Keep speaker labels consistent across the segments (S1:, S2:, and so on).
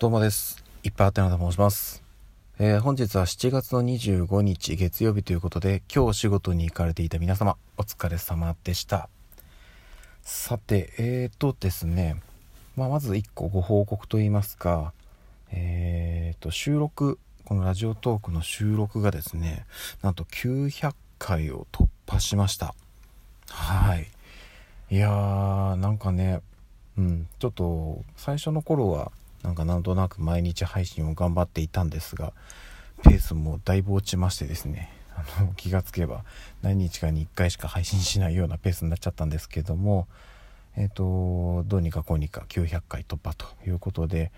S1: どうもです。いっぱいあってなと申します。えー、本日は7月の25日月曜日ということで、今日お仕事に行かれていた皆様、お疲れ様でした。さて、えーとですね、まあ、まず1個ご報告といいますか、えーと、収録、このラジオトークの収録がですね、なんと900回を突破しました。はい。いやー、なんかね、うん、ちょっと最初の頃はなんかなんとなく毎日配信を頑張っていたんですがペースもだいぶ落ちましてですね。あの気がつけば何日かに1回しか配信しないようなペースになっちゃったんですけどもえっ、ー、とどうにかこうにか900回突破ということで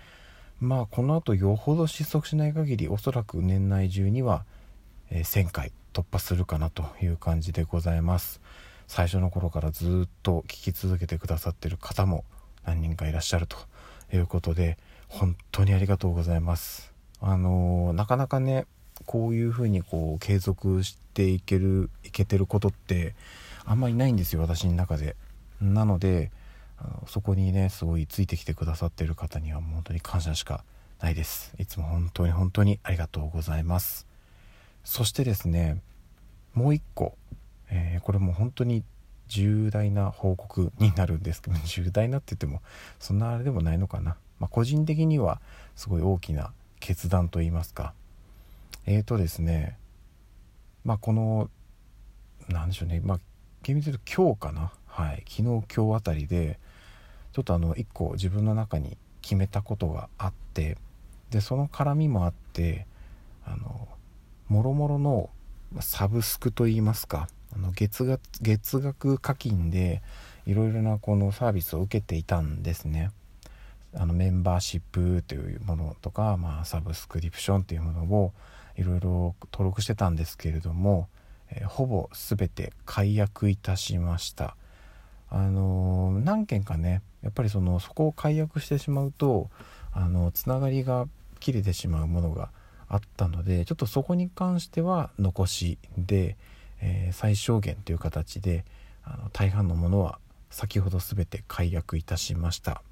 S1: まあこの後よほど失速しない限りおそらく年内中には、え、1000回突破するかなという感じでございます。最初の頃からずっと聞き続けてくださってる方も何人かいらっしゃるということで本当にありがとうございます。あのー、なかなかねこういうふうにこう継続していけるいけてることってあんまりないんですよ私の中で。なのであのそこにねすごいついてきてくださってる方には本当に感謝しかないです。いつも本当に本当にありがとうございます。そしてですねもう一個、えー、これも本当に重大な報告になるんですけど 重大なって言ってもそんなあれでもないのかな、まあ、個人的にはすごい大きな決断と言いますか。えーとですねまあこの何でしょうねまあ厳密に言うと今日かな。はい。昨日今日あたりでちょっとあの一個自分の中に決めたことがあってでその絡みもあってあのもろもろのサブスクといいますかあの月額月額課金でいろいろなこのサービスを受けていたんですね。あのメンバーシップというものとか、まあ、サブスクリプションというものをいろいろ登録してたんですけれども、えー、ほぼ全て解約いたしました。あのー、何件かねやっぱりそのそこを解約してしまうとあのつながりが切れてしまうものがあったのでちょっとそこに関しては残しで、えー、最小限という形であの大半のものは先ほど全て解約いたしました。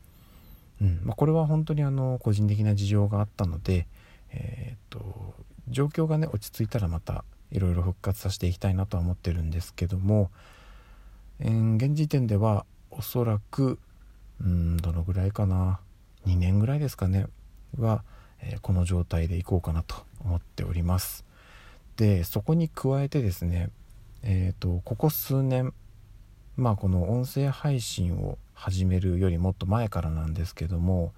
S1: うん。まあ、これは本当にあの個人的な事情があったので、えー、っと状況がね落ち着いたらまたいろいろ復活させていきたいなとは思ってるんですけども、えー、現時点ではおそらくうんどのぐらいかな2年ぐらいですかねは、えー、この状態でいこうかなと思っております。でそこに加えてですねえっ、ー、とここ数年まあこの音声配信を始めるよりもっと前からなんですけども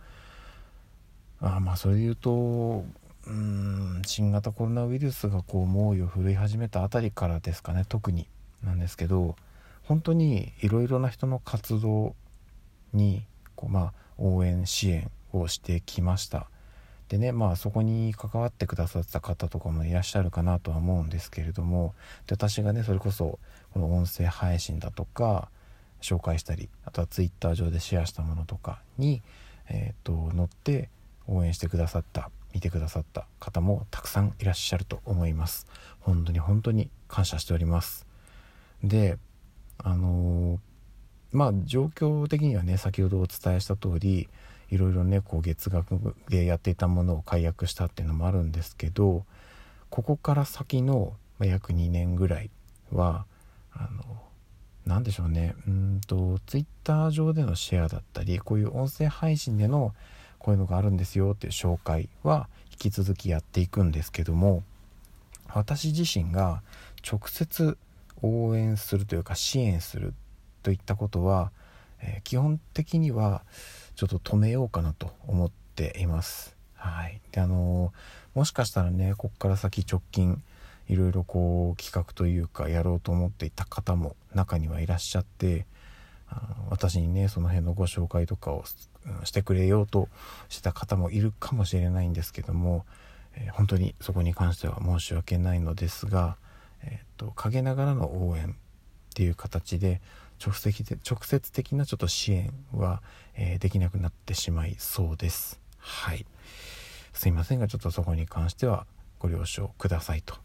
S1: あまあそれで言うとうん新型コロナウイルスがこう猛威を振るい始めたあたりからですかね特になんですけど本当にいろいろな人の活動にこう、まあ、応援支援をしてきました。でねまあそこに関わってくださった方とかもいらっしゃるかなとは思うんですけれどもで私がねそれこそこの音声配信だとか紹介したりあとは Twitter 上でシェアしたものとかに、えーと、乗って応援してくださった見てくださった方もたくさんいらっしゃると思います。本当に本当に感謝しております。であのー、まあ状況的にはね先ほどお伝えした通りいろいろねこう月額でやっていたものを解約したっていうのもあるんですけどここから先の、約2年ぐらいはあの何でしょうねうんとツイッター上でのシェアだったりこういう音声配信でのこういうのがあるんですよっていう紹介は引き続きやっていくんですけども私自身が直接応援するというか支援するといったことは、えー、基本的にはちょっと止めようかなと思っています。はい、であのー、もしかしたらねこっから先直近いろいろこう企画というかやろうと思っていた方も中にはいらっしゃって私にねその辺のご紹介とかをしてくれようとしてた方もいるかもしれないんですけども、えー、本当にそこに関しては申し訳ないのですが、えーと、陰ながらの応援っていう形で直接的直接的なちょっと支援は、えー、できなくなってしまいそうです。はいすいませんがちょっとそこに関してはご了承くださいと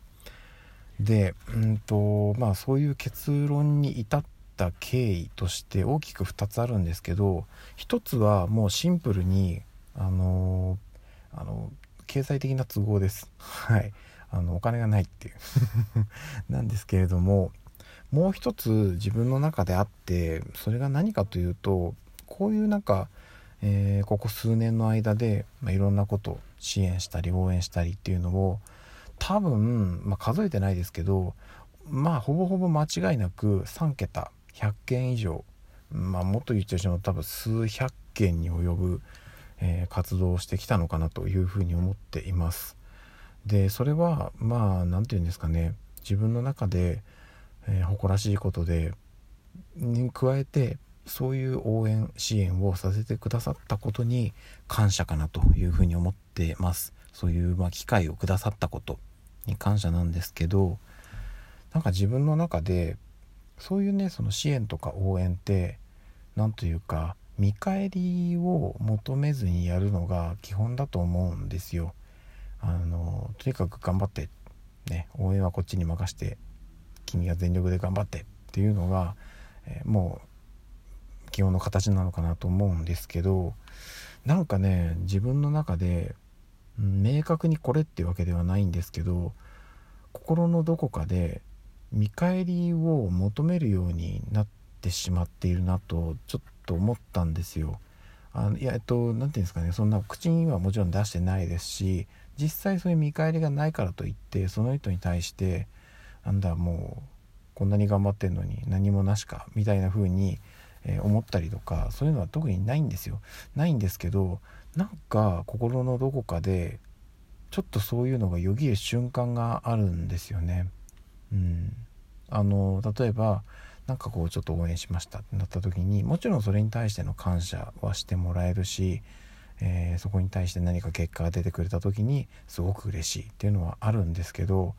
S1: でうんとまあそういう結論に至った経緯として大きく2つあるんですけど1つはもうシンプルにあのあの経済的な都合です。はい。あのお金がないっていう。なんですけれどももう一つ自分の中であってそれが何かというとこういうなんか、えー、ここ数年の間で、まあ、いろんなこと支援したり応援したりっていうのを多分、まあ、数えてないですけどまあほぼほぼ間違いなく3桁100件以上まあもっと言っちゃうと多分数百件に及ぶ、えー、活動をしてきたのかなというふうに思っています。でそれはまあ何て言うんですかね自分の中で、えー、誇らしいことでに加えてそういう応援支援をさせてくださったことに感謝かなというふうに思ってますそういう、まあ、機会をくださったことに感謝なんですけどなんか自分の中でそういうねその支援とか応援って何というか見返りを求めずにやるのが基本だと思うんですよ。あのとにかく頑張って、ね、応援はこっちに任して君は全力で頑張ってっていうのが、えー、もう基本の形なのかなと思うんですけどなんかね自分の中で、明確にこれっていうわけではないんですけど心のどこかで見返りを求めるようになってしまっているなとちょっと思ったんですよ。あいやえっと何て言うんですかねそんな口にはもちろん出してないですし実際そういう見返りがないからといってその人に対してなんだもうこんなに頑張ってんのに何もなしかみたいな風に、え、思ったりとかそういうのは特にないんですよ。ないんですけどなんか心のどこかでちょっとそういうのがよぎる瞬間があるんですよね。うん、あの例えば何かこうちょっと応援しましたってなった時にもちろんそれに対しての感謝はしてもらえるし、えー、そこに対して何か結果が出てくれた時にすごく嬉しいっていうのはあるんですけど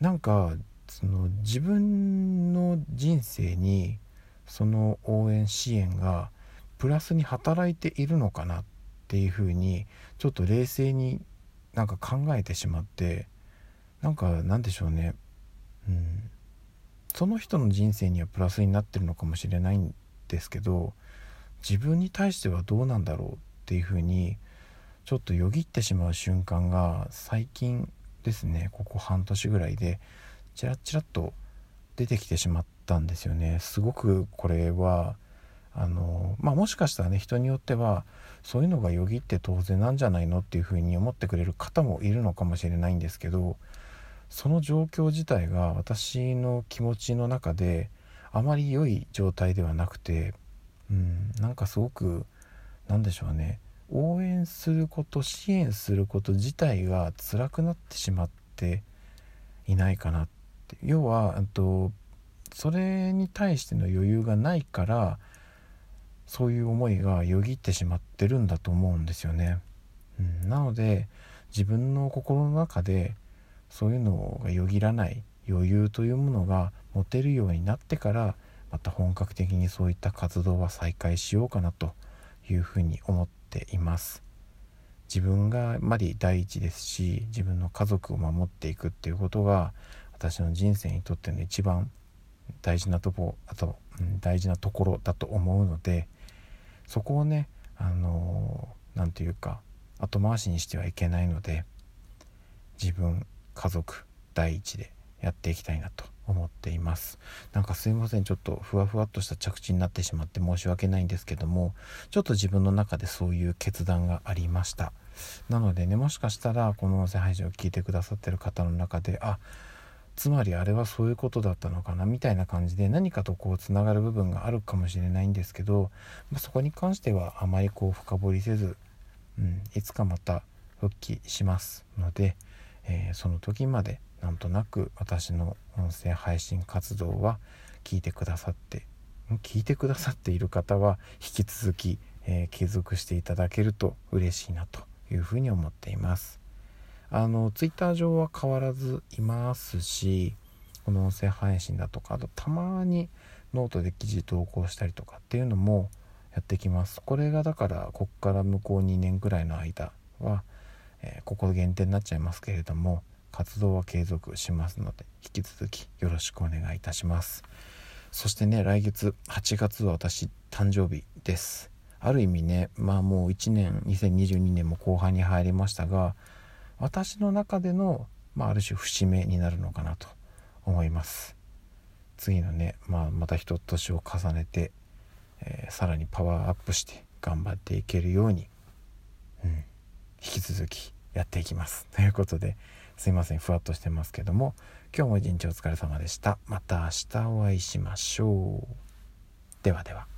S1: なんかその自分の人生にその応援支援がプラスに働いているのかなっていうふうにちょっと冷静になんか考えてしまってなんかなんでしょうね。うん、その人の人生にはプラスになってるのかもしれないんですけど自分に対してはどうなんだろうっていうふうにちょっとよぎってしまう瞬間が最近ですね。ここ半年ぐらいでチラッチラッと出てきてしまったんですよね。すごくこれはあのまあもしかしたらね人によってはそういうのがよぎって当然なんじゃないのっていうふうに思ってくれる方もいるのかもしれないんですけどその状況自体が私の気持ちの中であまり良い状態ではなくて、うん、なんかすごく何でしょうね応援すること支援すること自体が辛くなってしまっていないかなって。要はとそれに対しての余裕がないからそういう思いがよぎってしまってるんだと思うんですよね。うん、なので自分の心の中でそういうのがよぎらない余裕というものが持てるようになってからまた本格的にそういった活動は再開しようかなというふうに思っています自分がやっぱり第一ですし自分の家族を守っていくっていうことが私の人生にとっての一番大事なとこあと、うん、大事なところだと思うのでそこをねあの何、ー、て言うか後回しにしてはいけないので自分家族第一でやっていきたいなと思っています。なんかすいませんちょっとふわふわっとした着地になってしまって申し訳ないんですけどもちょっと自分の中でそういう決断がありました。なのでねもしかしたらこの音声配信を聞いてくださってる方の中であつまりあれはそういうことだったのかなみたいな感じで何かとこうつながる部分があるかもしれないんですけど、まあ、そこに関してはあまりこう深掘りせず、うん、いつかまた復帰しますので、えー、その時までなんとなく私の音声配信活動は聞いてくださって聞いてくださっている方は引き続き、えー、継続していただけると嬉しいなというふうに思っています。あのツイッター上は変わらずいますしこの音声配信だとかあとたまにノートで記事投稿したりとかっていうのもやってきます。これがだからこっから向こう2年ぐらいの間はえー、ここ限定になっちゃいますけれども活動は継続しますので引き続きよろしくお願いいたします。そしてね来月8月は私誕生日です。ある意味ねまあもう1年2022年も後半に入りましたが私の中での、まあ、ある種節目になるのかなと思います。次のね、まあ、また一年を重ねて、えー、さらにパワーアップして頑張っていけるように、うん、引き続きやっていきます。ということですいませんふわっとしてますけども今日も一日お疲れ様でした。また明日お会いしましょう。ではでは。